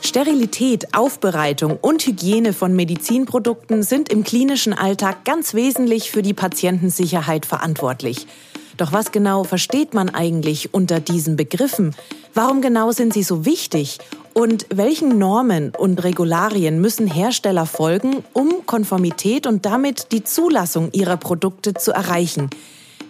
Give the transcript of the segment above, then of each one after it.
Sterilität, Aufbereitung und Hygiene von Medizinprodukten sind im klinischen Alltag ganz wesentlich für die Patientensicherheit verantwortlich. Doch was genau versteht man eigentlich unter diesen Begriffen? Warum genau sind sie so wichtig? Und welchen Normen und Regularien müssen Hersteller folgen, um Konformität und damit die Zulassung ihrer Produkte zu erreichen?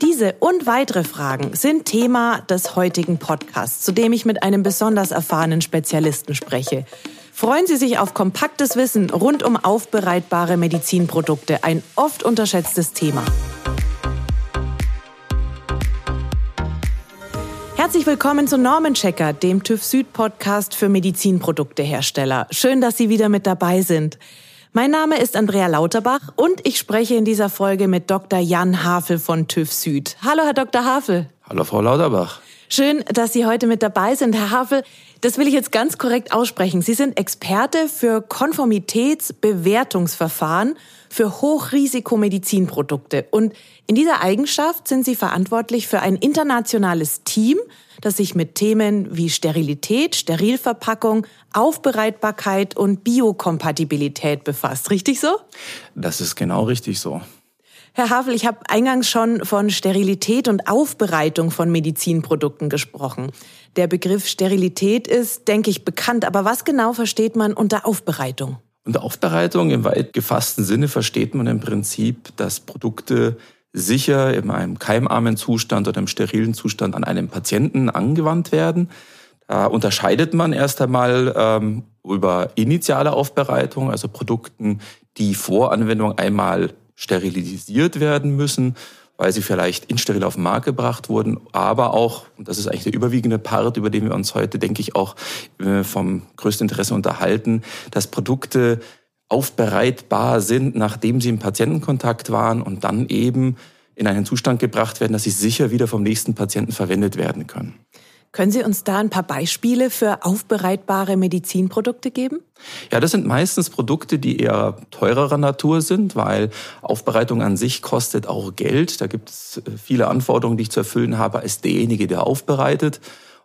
Diese und weitere Fragen sind Thema des heutigen Podcasts, zu dem ich mit einem besonders erfahrenen Spezialisten spreche. Freuen Sie sich auf kompaktes Wissen rund um aufbereitbare Medizinprodukte, ein oft unterschätztes Thema. Herzlich willkommen zu Normenchecker, dem TÜV Süd Podcast für Medizinproduktehersteller. Schön, dass Sie wieder mit dabei sind. Mein Name ist Andrea Lauterbach und ich spreche in dieser Folge mit Dr. Jan Havel von TÜV Süd. Hallo, Herr Dr. Havel. Hallo, Frau Lauterbach. Schön, dass Sie heute mit dabei sind, Herr Havel. Das will ich jetzt ganz korrekt aussprechen. Sie sind Experte für Konformitätsbewertungsverfahren für Hochrisikomedizinprodukte. Und in dieser Eigenschaft sind Sie verantwortlich für ein internationales Team, das sich mit Themen wie Sterilität, Sterilverpackung, Aufbereitbarkeit und Biokompatibilität befasst. Richtig so? Das ist genau richtig so. Herr Havel, ich habe eingangs schon von Sterilität und Aufbereitung von Medizinprodukten gesprochen. Der Begriff Sterilität ist, denke ich, bekannt, aber was genau versteht man unter Aufbereitung? Unter Aufbereitung im weit gefassten Sinne versteht man im Prinzip, dass Produkte sicher in einem keimarmen Zustand oder im sterilen Zustand an einem Patienten angewandt werden. Da unterscheidet man erst einmal ähm, über initiale Aufbereitung, also Produkten, die vor Anwendung einmal sterilisiert werden müssen, weil sie vielleicht insteril auf den Markt gebracht wurden, aber auch, und das ist eigentlich der überwiegende Part, über den wir uns heute, denke ich, auch äh, vom größten Interesse unterhalten, dass Produkte aufbereitbar sind, nachdem sie im Patientenkontakt waren und dann eben in einen Zustand gebracht werden, dass sie sicher wieder vom nächsten Patienten verwendet werden können. Können Sie uns da ein paar Beispiele für aufbereitbare Medizinprodukte geben? Ja, das sind meistens Produkte, die eher teurerer Natur sind, weil Aufbereitung an sich kostet auch Geld. Da gibt es äh, viele Anforderungen, die ich zu erfüllen habe als derjenige, der aufbereitet.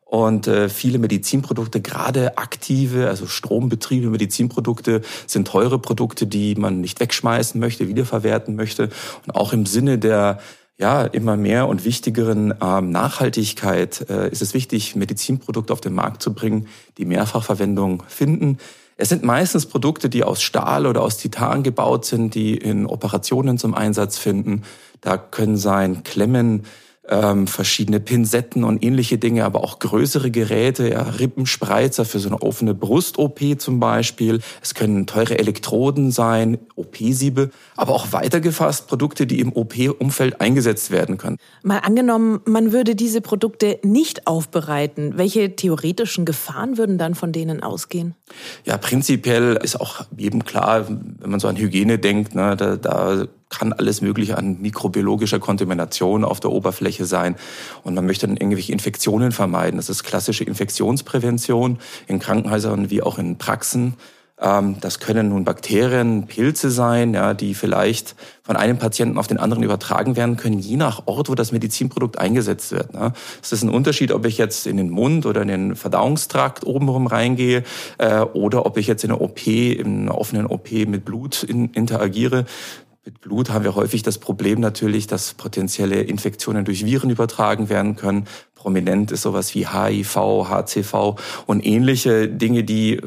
Und äh, viele Medizinprodukte, gerade aktive, also strombetriebene Medizinprodukte, sind teure Produkte, die man nicht wegschmeißen möchte, wiederverwerten möchte. Und auch im Sinne der ja, immer mehr und wichtigeren ähm, Nachhaltigkeit äh, ist es wichtig, Medizinprodukte auf den Markt zu bringen, die Mehrfachverwendung finden. Es sind meistens Produkte, die aus Stahl oder aus Titan gebaut sind, die in Operationen zum Einsatz finden. Da können sein Klemmen, ähm, verschiedene Pinsetten und ähnliche Dinge, aber auch größere Geräte, ja, Rippenspreizer für so eine offene Brust-OP zum Beispiel. Es können teure Elektroden sein, OP-Siebe, aber auch weitergefasst Produkte, die im OP-Umfeld eingesetzt werden können. Mal angenommen, man würde diese Produkte nicht aufbereiten. Welche theoretischen Gefahren würden dann von denen ausgehen? Ja, prinzipiell ist auch jedem klar, wenn man so an Hygiene denkt, ne, da, da kann alles Mögliche an mikrobiologischer Kontamination auf der Oberfläche sein. Und man möchte dann irgendwelche Infektionen vermeiden. Das ist klassische Infektionsprävention in Krankenhäusern wie auch in Praxen. Ähm, das können nun Bakterien, Pilze sein, ja, die vielleicht von einem Patienten auf den anderen übertragen werden können, je nach Ort, wo das Medizinprodukt eingesetzt wird. Ne. Es ist ein Unterschied, ob ich jetzt in den Mund oder in den Verdauungstrakt obenrum reingehe äh, oder ob ich jetzt in einer OP, in einer offenen OP mit Blut interagiere. Mit Blut haben wir häufig das Problem natürlich, dass potenzielle Infektionen durch Viren übertragen werden können. Prominent ist sowas wie HIV, HCV und ähnliche Dinge, die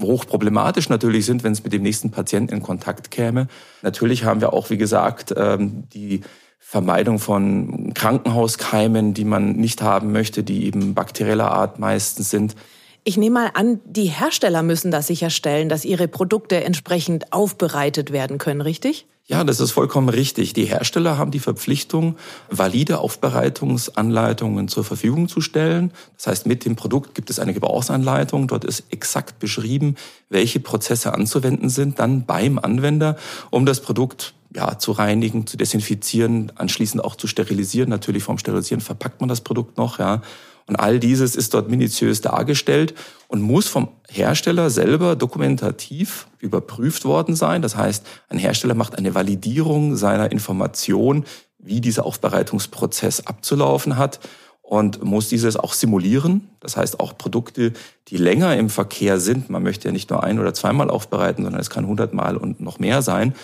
hochproblematisch natürlich sind, wenn es mit dem nächsten Patienten in Kontakt käme. Natürlich haben wir auch, wie gesagt, ähm, die Vermeidung von Krankenhauskeimen, die man nicht haben möchte, die eben bakterieller Art meistens sind. Ich nehme mal an, die Hersteller müssen das sicherstellen, dass ihre Produkte entsprechend aufbereitet werden können, richtig? Ja, das ist vollkommen richtig. Die Hersteller haben die Verpflichtung, valide Aufbereitungsanleitungen zur Verfügung zu stellen. Das heißt, mit dem Produkt gibt es eine Gebrauchsanleitung. Dort ist exakt beschrieben, welche Prozesse anzuwenden sind, dann beim Anwender, um das Produkt ja, zu reinigen, zu desinfizieren, anschließend auch zu sterilisieren. Natürlich vom Sterilisieren verpackt man das Produkt noch, ja. Und all dieses ist dort minutiös dargestellt und muss vom Hersteller selber dokumentativ überprüft worden sein. Das heißt, ein Hersteller macht eine Validierung seiner Information, wie dieser Aufbereitungsprozess abzulaufen hat. und muss dieses auch simulieren. Das heißt auch Produkte, die länger im Verkehr sind, man möchte ja nicht nur ein- oder zweimal aufbereiten, sondern es kann hundertmal und noch mehr sein,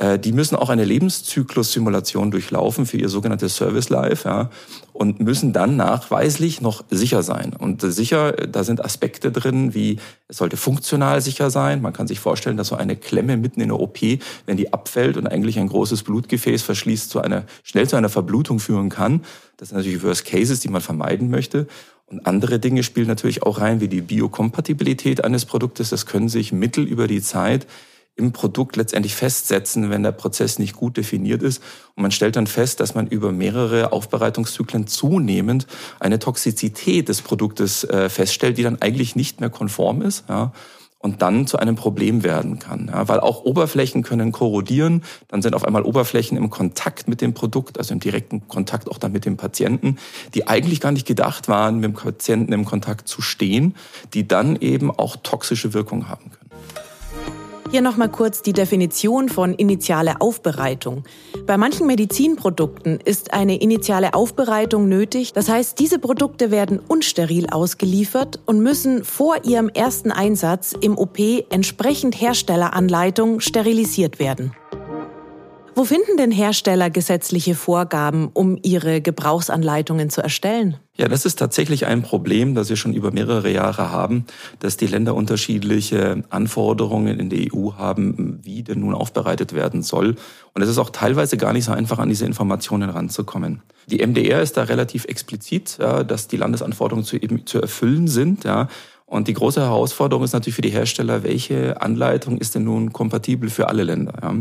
die müssen auch eine Lebenszyklus-Simulation durchlaufen für ihr sogenanntes Service Life ja, und müssen dann nachweislich noch sicher sein. Und sicher, da sind Aspekte drin, wie es sollte funktional sicher sein. Man kann sich vorstellen, dass so eine Klemme mitten in der OP, wenn die abfällt und eigentlich ein großes Blutgefäß verschließt, zu einer, schnell zu einer Verblutung führen kann. Das sind natürlich Worst Cases, die man vermeiden möchte. Und andere Dinge spielen natürlich auch rein, wie die Biokompatibilität eines Produktes. Das können sich mittel über die Zeit im Produkt letztendlich festsetzen, wenn der Prozess nicht gut definiert ist. Und man stellt dann fest, dass man über mehrere Aufbereitungszyklen zunehmend eine Toxizität des Produktes äh, feststellt, die dann eigentlich nicht mehr konform ist. Ja und dann zu einem Problem werden kann. Ja, weil auch Oberflächen können korrodieren, dann sind auf einmal Oberflächen im Kontakt mit dem Produkt, also im direkten Kontakt auch dann mit dem Patienten, die eigentlich gar nicht gedacht waren, mit dem Patienten im Kontakt zu stehen, die dann eben auch toxische Wirkung haben können. Hier nochmal kurz die Definition von initiale Aufbereitung. Bei manchen Medizinprodukten ist eine initiale Aufbereitung nötig. Das heißt, diese Produkte werden unsteril ausgeliefert und müssen vor ihrem ersten Einsatz im OP entsprechend Herstelleranleitung sterilisiert werden. Wo finden denn Hersteller gesetzliche Vorgaben, um ihre Gebrauchsanleitungen zu erstellen? Ja, das ist tatsächlich ein Problem, das wir schon über mehrere Jahre haben, dass die Länder unterschiedliche Anforderungen in der EU haben, wie denn nun aufbereitet werden soll. Und es ist auch teilweise gar nicht so einfach, an diese Informationen ranzukommen. Die MDR ist da relativ explizit, ja, dass die Landesanforderungen zu, eben, zu erfüllen sind. Ja. Und die große Herausforderung ist natürlich für die Hersteller, welche Anleitung ist denn nun kompatibel für alle Länder? Ja.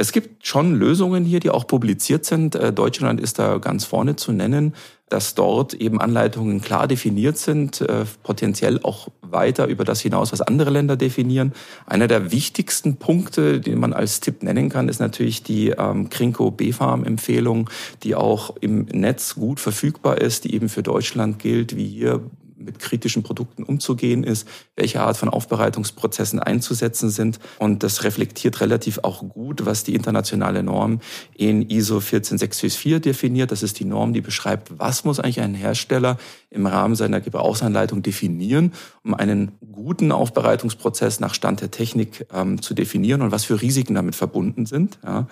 Es gibt schon Lösungen hier, die auch publiziert sind. Äh, Deutschland ist da ganz vorne zu nennen, dass dort eben Anleitungen klar definiert sind, äh, potenziell auch weiter über das hinaus, was andere Länder definieren. Einer der wichtigsten Punkte, den man als Tipp nennen kann, ist natürlich die ähm, Krinko B-Farm-Empfehlung, die auch im Netz gut verfügbar ist, die eben für Deutschland gilt, wie hier mit kritischen Produkten umzugehen ist, welche Art von Aufbereitungsprozessen einzusetzen sind. Und das reflektiert relativ auch gut, was die internationale Norm in ISO 14644 definiert. Das ist die Norm, die beschreibt, was muss eigentlich ein Hersteller im Rahmen seiner Gebrauchsanleitung definieren, um einen guten Aufbereitungsprozess nach Stand der Technik ähm, zu definieren und was für Risiken damit verbunden sind. Ja.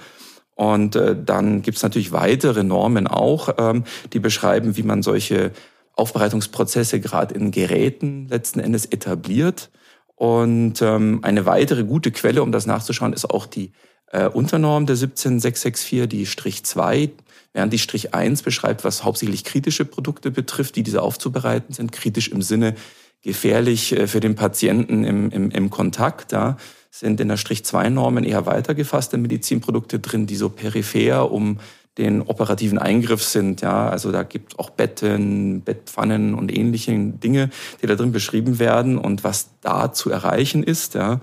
Und äh, dann gibt es natürlich weitere Normen auch, ähm, die beschreiben, wie man solche Aufbereitungsprozesse gerade in Geräten letzten Endes etabliert. Und ähm, eine weitere gute Quelle, um das nachzuschauen, ist auch die äh, Unternorm der 17664, die Strich 2, während die Strich 1 beschreibt, was hauptsächlich kritische Produkte betrifft, die diese aufzubereiten sind. Kritisch im Sinne gefährlich äh, für den Patienten im, im, im Kontakt. Da sind in der Strich 2 Normen eher weitergefasste Medizinprodukte drin, die so peripher um den operativen Eingriff sind. Ja, also da gibt auch Betten, Bettpfannen und ähnliche Dinge, die da drin beschrieben werden und was da zu erreichen ist. Ja.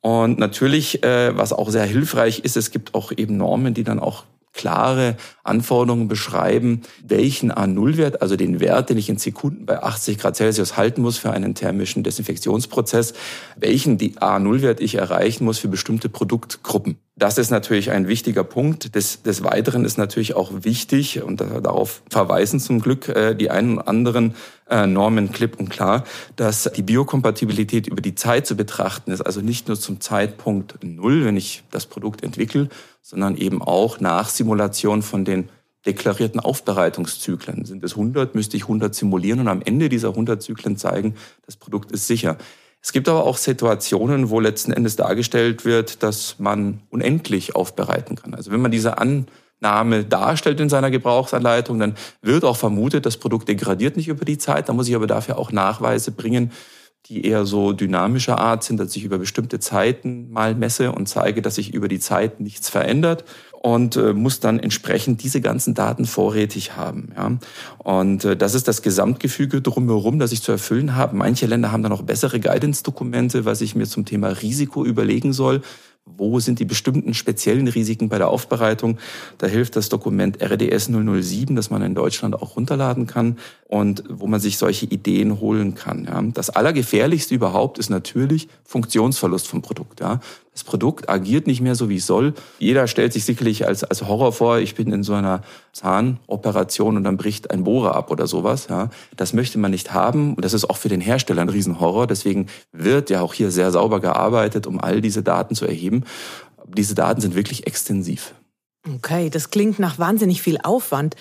Und natürlich, äh, was auch sehr hilfreich ist, es gibt auch eben Normen, die dann auch klare Anforderungen beschreiben, welchen A0-Wert, also den Wert, den ich in Sekunden bei 80 Grad Celsius halten muss für einen thermischen Desinfektionsprozess, welchen die A0-Wert ich erreichen muss für bestimmte Produktgruppen. Das ist natürlich ein wichtiger Punkt. Des, des Weiteren ist natürlich auch wichtig, und darauf verweisen zum Glück äh, die einen und anderen äh, Normen klipp und klar, dass die Biokompatibilität über die Zeit zu betrachten ist. Also nicht nur zum Zeitpunkt Null, wenn ich das Produkt entwickle, sondern eben auch nach Simulation von den deklarierten Aufbereitungszyklen. Sind es 100, müsste ich 100 simulieren und am Ende dieser 100 Zyklen zeigen, das Produkt ist sicher. Es gibt aber auch Situationen, wo letzten Endes dargestellt wird, dass man unendlich aufbereiten kann. Also wenn man diese Annahme darstellt in seiner Gebrauchsanleitung, dann wird auch vermutet, das Produkt degradiert nicht über die Zeit. Da muss ich aber dafür auch Nachweise bringen, die eher so dynamischer Art sind, dass ich über bestimmte Zeiten mal messe und zeige, dass sich über die Zeit nichts verändert und äh, muss dann entsprechend diese ganzen Daten vorrätig haben. Ja? Und äh, das ist das Gesamtgefüge drumherum, das ich zu erfüllen habe. Manche Länder haben dann auch bessere Guidance-Dokumente, was ich mir zum Thema Risiko überlegen soll. Wo sind die bestimmten speziellen Risiken bei der Aufbereitung? Da hilft das Dokument RDS 007, das man in Deutschland auch runterladen kann und wo man sich solche Ideen holen kann. Ja. Das Allergefährlichste überhaupt ist natürlich Funktionsverlust vom Produkt. Ja. Das Produkt agiert nicht mehr so, wie es soll. Jeder stellt sich sicherlich als, als Horror vor, ich bin in so einer Zahnoperation und dann bricht ein Bohrer ab oder sowas. Ja. Das möchte man nicht haben und das ist auch für den Hersteller ein Riesenhorror. Deswegen wird ja auch hier sehr sauber gearbeitet, um all diese Daten zu erheben. Diese Daten sind wirklich extensiv. Okay, das klingt nach wahnsinnig viel Aufwand.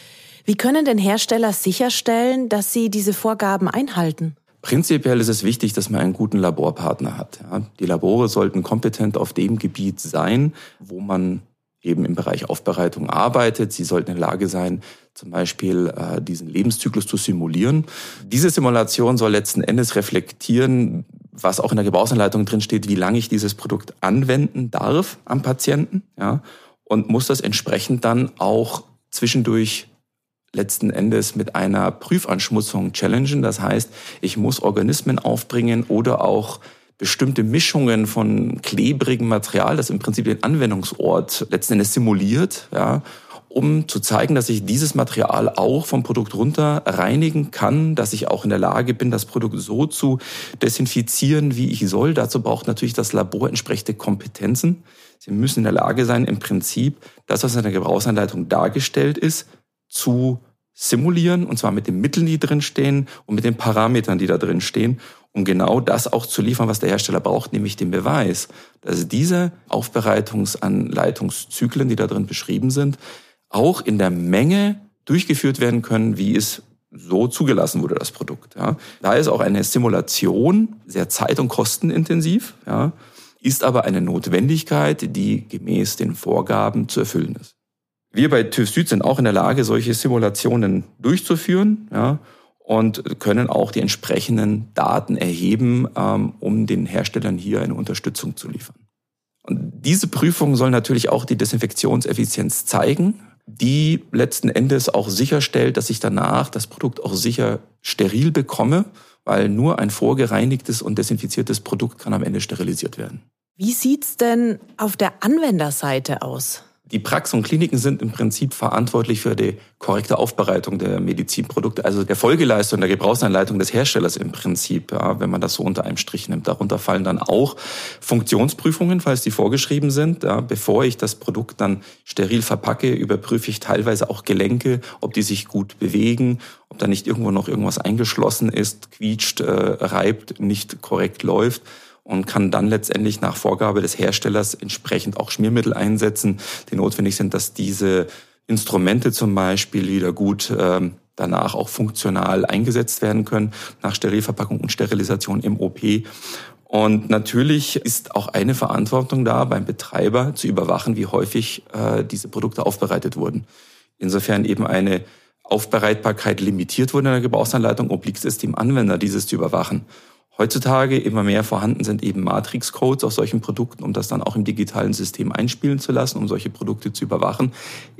Wie können denn Hersteller sicherstellen, dass sie diese Vorgaben einhalten? Prinzipiell ist es wichtig, dass man einen guten Laborpartner hat. Die Labore sollten kompetent auf dem Gebiet sein, wo man eben im Bereich Aufbereitung arbeitet. Sie sollten in der Lage sein, zum Beispiel äh, diesen Lebenszyklus zu simulieren. Diese Simulation soll letzten Endes reflektieren, was auch in der Gebrauchsanleitung drin steht, wie lange ich dieses Produkt anwenden darf am Patienten, ja, und muss das entsprechend dann auch zwischendurch letzten Endes mit einer Prüfanschmutzung challengen. Das heißt, ich muss Organismen aufbringen oder auch bestimmte Mischungen von klebrigem Material, das im Prinzip den Anwendungsort letzten Endes simuliert, ja, um zu zeigen, dass ich dieses Material auch vom Produkt runter reinigen kann, dass ich auch in der Lage bin, das Produkt so zu desinfizieren, wie ich soll. Dazu braucht natürlich das Labor entsprechende Kompetenzen. Sie müssen in der Lage sein, im Prinzip das, was in der Gebrauchsanleitung dargestellt ist, zu simulieren, und zwar mit den Mitteln, die drin stehen und mit den Parametern, die da drin stehen, um genau das auch zu liefern, was der Hersteller braucht, nämlich den Beweis, dass diese Aufbereitungsanleitungszyklen, die da drin beschrieben sind, auch in der Menge durchgeführt werden können, wie es so zugelassen wurde, das Produkt. Ja. Da ist auch eine Simulation sehr zeit- und kostenintensiv, ja, ist aber eine Notwendigkeit, die gemäß den Vorgaben zu erfüllen ist. Wir bei TÜV Süd sind auch in der Lage, solche Simulationen durchzuführen ja, und können auch die entsprechenden Daten erheben, ähm, um den Herstellern hier eine Unterstützung zu liefern. Und diese Prüfung soll natürlich auch die Desinfektionseffizienz zeigen, die letzten Endes auch sicherstellt, dass ich danach das Produkt auch sicher steril bekomme, weil nur ein vorgereinigtes und desinfiziertes Produkt kann am Ende sterilisiert werden. Wie sieht's denn auf der Anwenderseite aus? Die Praxen und Kliniken sind im Prinzip verantwortlich für die korrekte Aufbereitung der Medizinprodukte, also der Folgeleistung der Gebrauchsanleitung des Herstellers im Prinzip, ja, wenn man das so unter einem Strich nimmt. Darunter fallen dann auch Funktionsprüfungen, falls die vorgeschrieben sind. Ja, bevor ich das Produkt dann steril verpacke, überprüfe ich teilweise auch Gelenke, ob die sich gut bewegen, ob da nicht irgendwo noch irgendwas eingeschlossen ist, quietscht, äh, reibt, nicht korrekt läuft und kann dann letztendlich nach Vorgabe des Herstellers entsprechend auch Schmiermittel einsetzen, die notwendig sind, dass diese Instrumente zum Beispiel wieder gut ähm, danach auch funktional eingesetzt werden können nach Sterilverpackung und Sterilisation im OP. Und natürlich ist auch eine Verantwortung da beim Betreiber zu überwachen, wie häufig äh, diese Produkte aufbereitet wurden. Insofern eben eine Aufbereitbarkeit limitiert wurde in der Gebrauchsanleitung, obliegt es dem Anwender, dieses zu überwachen heutzutage immer mehr vorhanden sind eben Matrix-Codes auf solchen Produkten, um das dann auch im digitalen System einspielen zu lassen, um solche Produkte zu überwachen,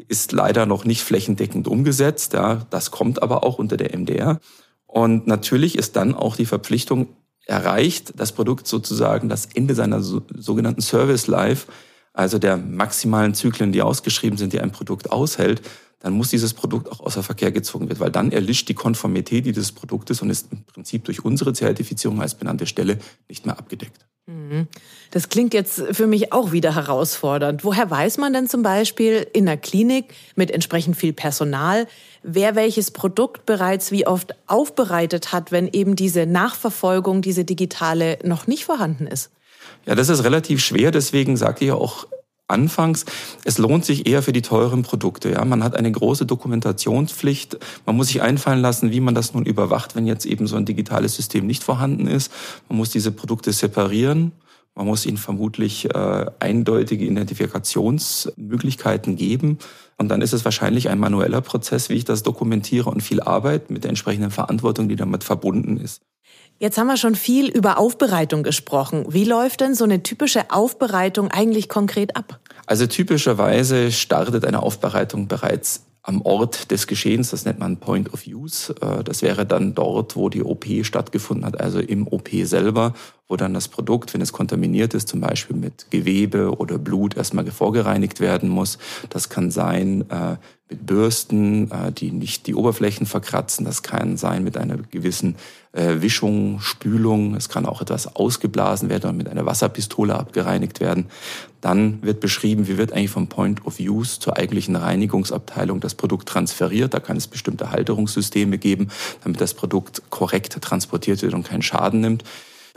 ist leider noch nicht flächendeckend umgesetzt. Ja, das kommt aber auch unter der MDR. Und natürlich ist dann auch die Verpflichtung erreicht, das Produkt sozusagen das Ende seiner sogenannten Service Life, also der maximalen Zyklen, die ausgeschrieben sind, die ein Produkt aushält, dann muss dieses Produkt auch außer Verkehr gezogen werden, weil dann erlischt die Konformität dieses Produktes und ist im Prinzip durch unsere Zertifizierung als benannte Stelle nicht mehr abgedeckt. Mhm. Das klingt jetzt für mich auch wieder herausfordernd. Woher weiß man denn zum Beispiel in der Klinik mit entsprechend viel Personal, wer welches Produkt bereits wie oft aufbereitet hat, wenn eben diese Nachverfolgung, diese digitale noch nicht vorhanden ist? Ja, das ist relativ schwer. Deswegen sagte ich auch anfangs, es lohnt sich eher für die teuren Produkte. Ja, man hat eine große Dokumentationspflicht. Man muss sich einfallen lassen, wie man das nun überwacht, wenn jetzt eben so ein digitales System nicht vorhanden ist. Man muss diese Produkte separieren. Man muss ihnen vermutlich äh, eindeutige Identifikationsmöglichkeiten geben. Und dann ist es wahrscheinlich ein manueller Prozess, wie ich das dokumentiere und viel Arbeit mit der entsprechenden Verantwortung, die damit verbunden ist. Jetzt haben wir schon viel über Aufbereitung gesprochen. Wie läuft denn so eine typische Aufbereitung eigentlich konkret ab? Also typischerweise startet eine Aufbereitung bereits am Ort des Geschehens, das nennt man Point of Use. Äh, das wäre dann dort, wo die OP stattgefunden hat, also im OP selber, wo dann das Produkt, wenn es kontaminiert ist, zum Beispiel mit Gewebe oder Blut, erstmal vorgereinigt werden muss. Das kann sein äh, mit Bürsten, äh, die nicht die Oberflächen verkratzen. Das kann sein mit einer gewissen äh, Wischung, Spülung. Es kann auch etwas ausgeblasen werden und mit einer Wasserpistole abgereinigt werden. Dann wird beschrieben, wie wird eigentlich vom Point of Use zur eigentlichen Reinigungsabteilung das Produkt transferiert. Da kann es bestimmte Halterungssysteme geben, damit das Produkt korrekt transportiert wird und keinen Schaden nimmt.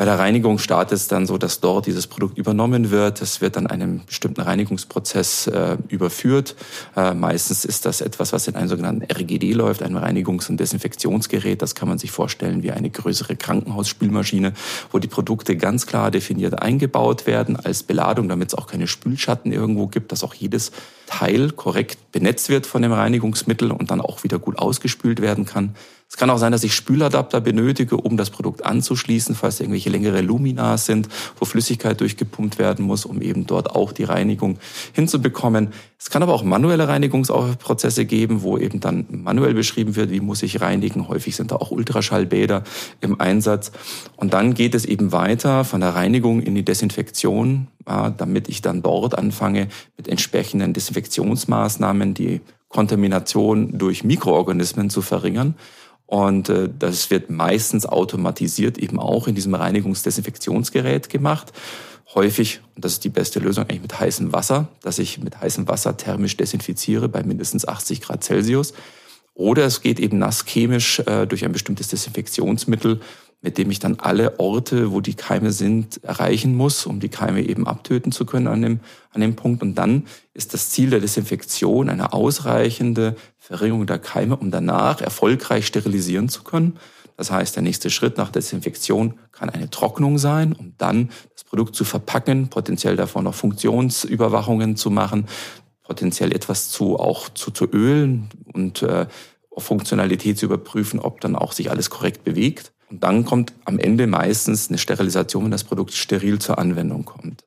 Bei der Reinigung startet es dann so, dass dort dieses Produkt übernommen wird. Es wird dann einem bestimmten Reinigungsprozess äh, überführt. Äh, meistens ist das etwas, was in einem sogenannten RGD läuft, ein Reinigungs- und Desinfektionsgerät. Das kann man sich vorstellen wie eine größere Krankenhausspülmaschine, wo die Produkte ganz klar definiert eingebaut werden als Beladung, damit es auch keine Spülschatten irgendwo gibt, dass auch jedes Teil korrekt benetzt wird von dem Reinigungsmittel und dann auch wieder gut ausgespült werden kann. Es kann auch sein, dass ich Spüladapter benötige, um das Produkt anzuschließen, falls irgendwelche längere Luminas sind, wo Flüssigkeit durchgepumpt werden muss, um eben dort auch die Reinigung hinzubekommen. Es kann aber auch manuelle Reinigungsprozesse geben, wo eben dann manuell beschrieben wird, wie muss ich reinigen. Häufig sind da auch Ultraschallbäder im Einsatz. Und dann geht es eben weiter von der Reinigung in die Desinfektion, damit ich dann dort anfange mit entsprechenden Desinfektionsmaßnahmen die Kontamination durch Mikroorganismen zu verringern. Und äh, das wird meistens automatisiert eben auch in diesem Reinigungsdesinfektionsgerät gemacht. Häufig, und das ist die beste Lösung, eigentlich mit heißem Wasser, dass ich mit heißem Wasser thermisch desinfiziere bei mindestens 80 Grad Celsius. Oder es geht eben nasschemisch äh, durch ein bestimmtes Desinfektionsmittel, mit dem ich dann alle Orte, wo die Keime sind, erreichen muss, um die Keime eben abtöten zu können an dem, an dem Punkt. Und dann ist das Ziel der Desinfektion eine ausreichende Verringerung der Keime, um danach erfolgreich sterilisieren zu können. Das heißt, der nächste Schritt nach Desinfektion kann eine Trocknung sein, um dann das Produkt zu verpacken, potenziell davon noch Funktionsüberwachungen zu machen, potenziell etwas zu auch zu, zu ölen und äh, Funktionalität zu überprüfen, ob dann auch sich alles korrekt bewegt. Und dann kommt am Ende meistens eine Sterilisation, wenn das Produkt steril zur Anwendung kommt.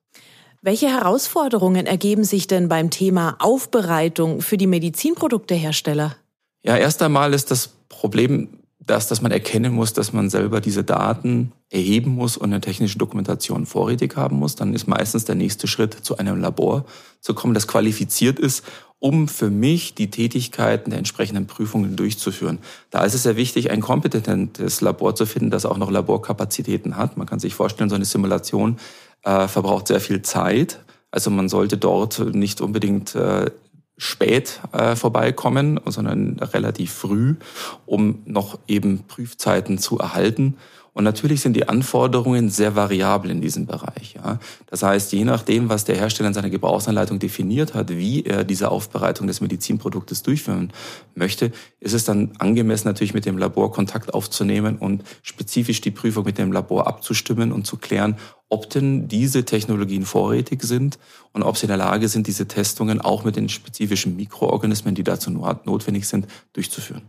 Welche Herausforderungen ergeben sich denn beim Thema Aufbereitung für die Medizinproduktehersteller? Ja, erst einmal ist das Problem das, dass man erkennen muss, dass man selber diese Daten erheben muss und eine technische Dokumentation vorrätig haben muss. Dann ist meistens der nächste Schritt, zu einem Labor zu kommen, das qualifiziert ist, um für mich die Tätigkeiten der entsprechenden Prüfungen durchzuführen. Da ist es sehr wichtig, ein kompetentes Labor zu finden, das auch noch Laborkapazitäten hat. Man kann sich vorstellen, so eine Simulation äh, verbraucht sehr viel Zeit. Also man sollte dort nicht unbedingt äh, spät äh, vorbeikommen, sondern relativ früh, um noch eben Prüfzeiten zu erhalten. Und natürlich sind die Anforderungen sehr variabel in diesem Bereich. Ja. Das heißt, je nachdem, was der Hersteller in seiner Gebrauchsanleitung definiert hat, wie er diese Aufbereitung des Medizinproduktes durchführen möchte, ist es dann angemessen, natürlich mit dem Labor Kontakt aufzunehmen und spezifisch die Prüfung mit dem Labor abzustimmen und zu klären, ob denn diese Technologien vorrätig sind und ob sie in der Lage sind, diese Testungen auch mit den spezifischen Mikroorganismen, die dazu notwendig sind, durchzuführen.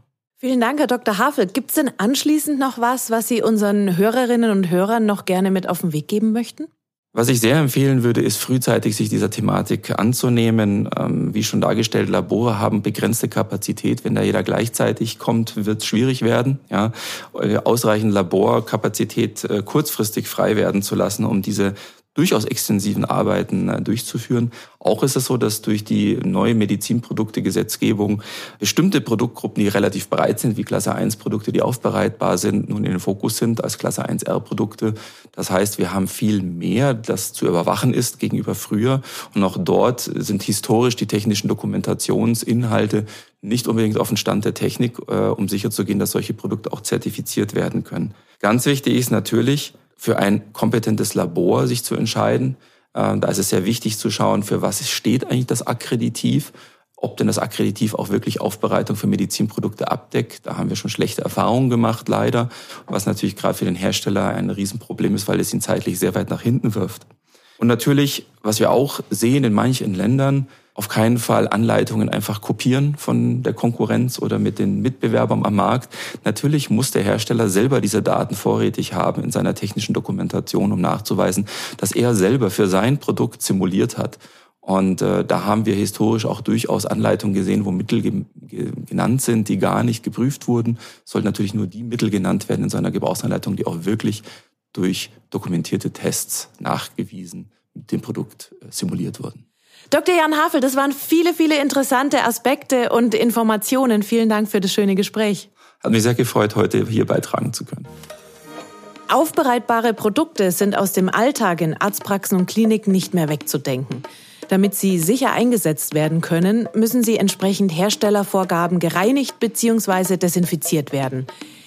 Vielen Dank, Herr Dr. Havel. Gibt es denn anschließend noch was, was Sie unseren Hörerinnen und Hörern noch gerne mit auf den Weg geben möchten? Was ich sehr empfehlen würde, ist frühzeitig sich dieser Thematik anzunehmen. Ähm, wie schon dargestellt, Labore haben begrenzte Kapazität. Wenn da jeder gleichzeitig kommt, wird es schwierig werden. Ja, ausreichend Laborkapazität äh, kurzfristig frei werden zu lassen, um diese durchaus extensiven Arbeiten äh, durchzuführen. Auch ist es so, dass durch die neue Medizinprodukte-Gesetzgebung bestimmte Produktgruppen, die relativ breit sind, wie Klasse 1 Produkte, die aufbereitbar sind, nun in den Fokus sind als Klasse 1 R Produkte. Das heißt, wir haben viel mehr, das zu überwachen ist gegenüber früher. Und auch dort sind historisch die technischen Dokumentationsinhalte nicht unbedingt auf den Stand der Technik, äh, um sicherzugehen, dass solche Produkte auch zertifiziert werden können. Ganz wichtig ist natürlich, für ein kompetentes Labor sich zu entscheiden. Ähm, da ist es sehr wichtig zu schauen, für was steht eigentlich das Akkreditiv, ob denn das Akkreditiv auch wirklich Aufbereitung für Medizinprodukte abdeckt. Da haben wir schon schlechte Erfahrungen gemacht, leider, was natürlich gerade für den Hersteller ein Riesenproblem ist, weil es ihn zeitlich sehr weit nach hinten wirft. Und natürlich, was wir auch sehen in manchen Ländern, auf keinen Fall Anleitungen einfach kopieren von der Konkurrenz oder mit den Mitbewerbern am Markt. Natürlich muss der Hersteller selber diese Daten vorrätig haben in seiner technischen Dokumentation, um nachzuweisen, dass er selber für sein Produkt simuliert hat. Und äh, da haben wir historisch auch durchaus Anleitungen gesehen, wo Mittel ge ge genannt sind, die gar nicht geprüft wurden. Es sollten natürlich nur die Mittel genannt werden in so einer Gebrauchsanleitung, die auch wirklich durch dokumentierte Tests nachgewiesen mit dem Produkt äh, simuliert wurden. Dr. Jan Havel, das waren viele, viele interessante Aspekte und Informationen. Vielen Dank für das schöne Gespräch. Hat mich sehr gefreut, heute hier beitragen zu können. Aufbereitbare Produkte sind aus dem Alltag in Arztpraxen und Kliniken nicht mehr wegzudenken. Damit sie sicher eingesetzt werden können, müssen sie entsprechend Herstellervorgaben gereinigt bzw. desinfiziert werden.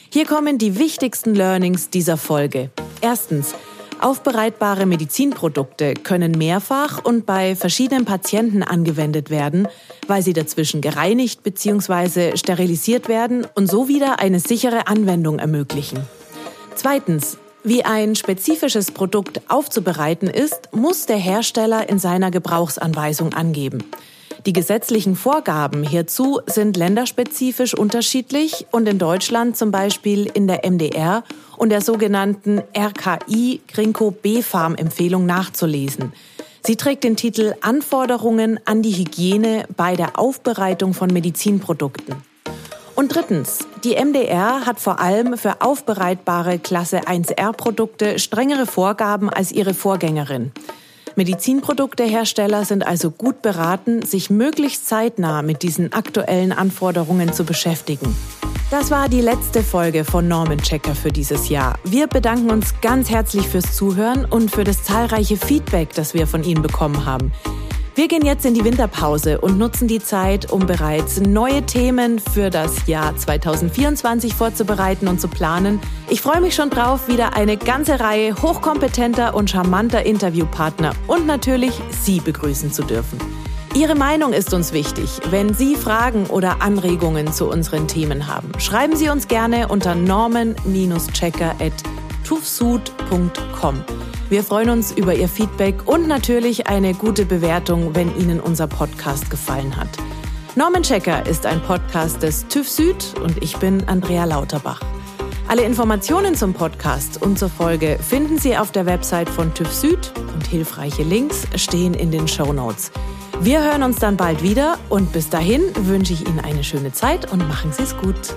Hier kommen die wichtigsten Learnings dieser Folge. Erstens. Aufbereitbare Medizinprodukte können mehrfach und bei verschiedenen Patienten angewendet werden, weil sie dazwischen gereinigt bzw. sterilisiert werden und so wieder eine sichere Anwendung ermöglichen. Zweitens. Wie ein spezifisches Produkt aufzubereiten ist, muss der Hersteller in seiner Gebrauchsanweisung angeben. Die gesetzlichen Vorgaben hierzu sind länderspezifisch unterschiedlich und in Deutschland zum Beispiel in der MDR und der sogenannten RKI Grinko B-Farm Empfehlung nachzulesen. Sie trägt den Titel Anforderungen an die Hygiene bei der Aufbereitung von Medizinprodukten. Und drittens, die MDR hat vor allem für aufbereitbare Klasse 1R-Produkte strengere Vorgaben als ihre Vorgängerin. Medizinproduktehersteller sind also gut beraten, sich möglichst zeitnah mit diesen aktuellen Anforderungen zu beschäftigen. Das war die letzte Folge von Norman Checker für dieses Jahr. Wir bedanken uns ganz herzlich fürs Zuhören und für das zahlreiche Feedback, das wir von Ihnen bekommen haben. Wir gehen jetzt in die Winterpause und nutzen die Zeit, um bereits neue Themen für das Jahr 2024 vorzubereiten und zu planen. Ich freue mich schon drauf, wieder eine ganze Reihe hochkompetenter und charmanter Interviewpartner und natürlich Sie begrüßen zu dürfen. Ihre Meinung ist uns wichtig. Wenn Sie Fragen oder Anregungen zu unseren Themen haben, schreiben Sie uns gerne unter norman-checker.tufsud.com. Wir freuen uns über Ihr Feedback und natürlich eine gute Bewertung, wenn Ihnen unser Podcast gefallen hat. Norman Checker ist ein Podcast des TÜV Süd und ich bin Andrea Lauterbach. Alle Informationen zum Podcast und zur Folge finden Sie auf der Website von TÜV Süd und hilfreiche Links stehen in den Show Notes. Wir hören uns dann bald wieder und bis dahin wünsche ich Ihnen eine schöne Zeit und machen Sie es gut.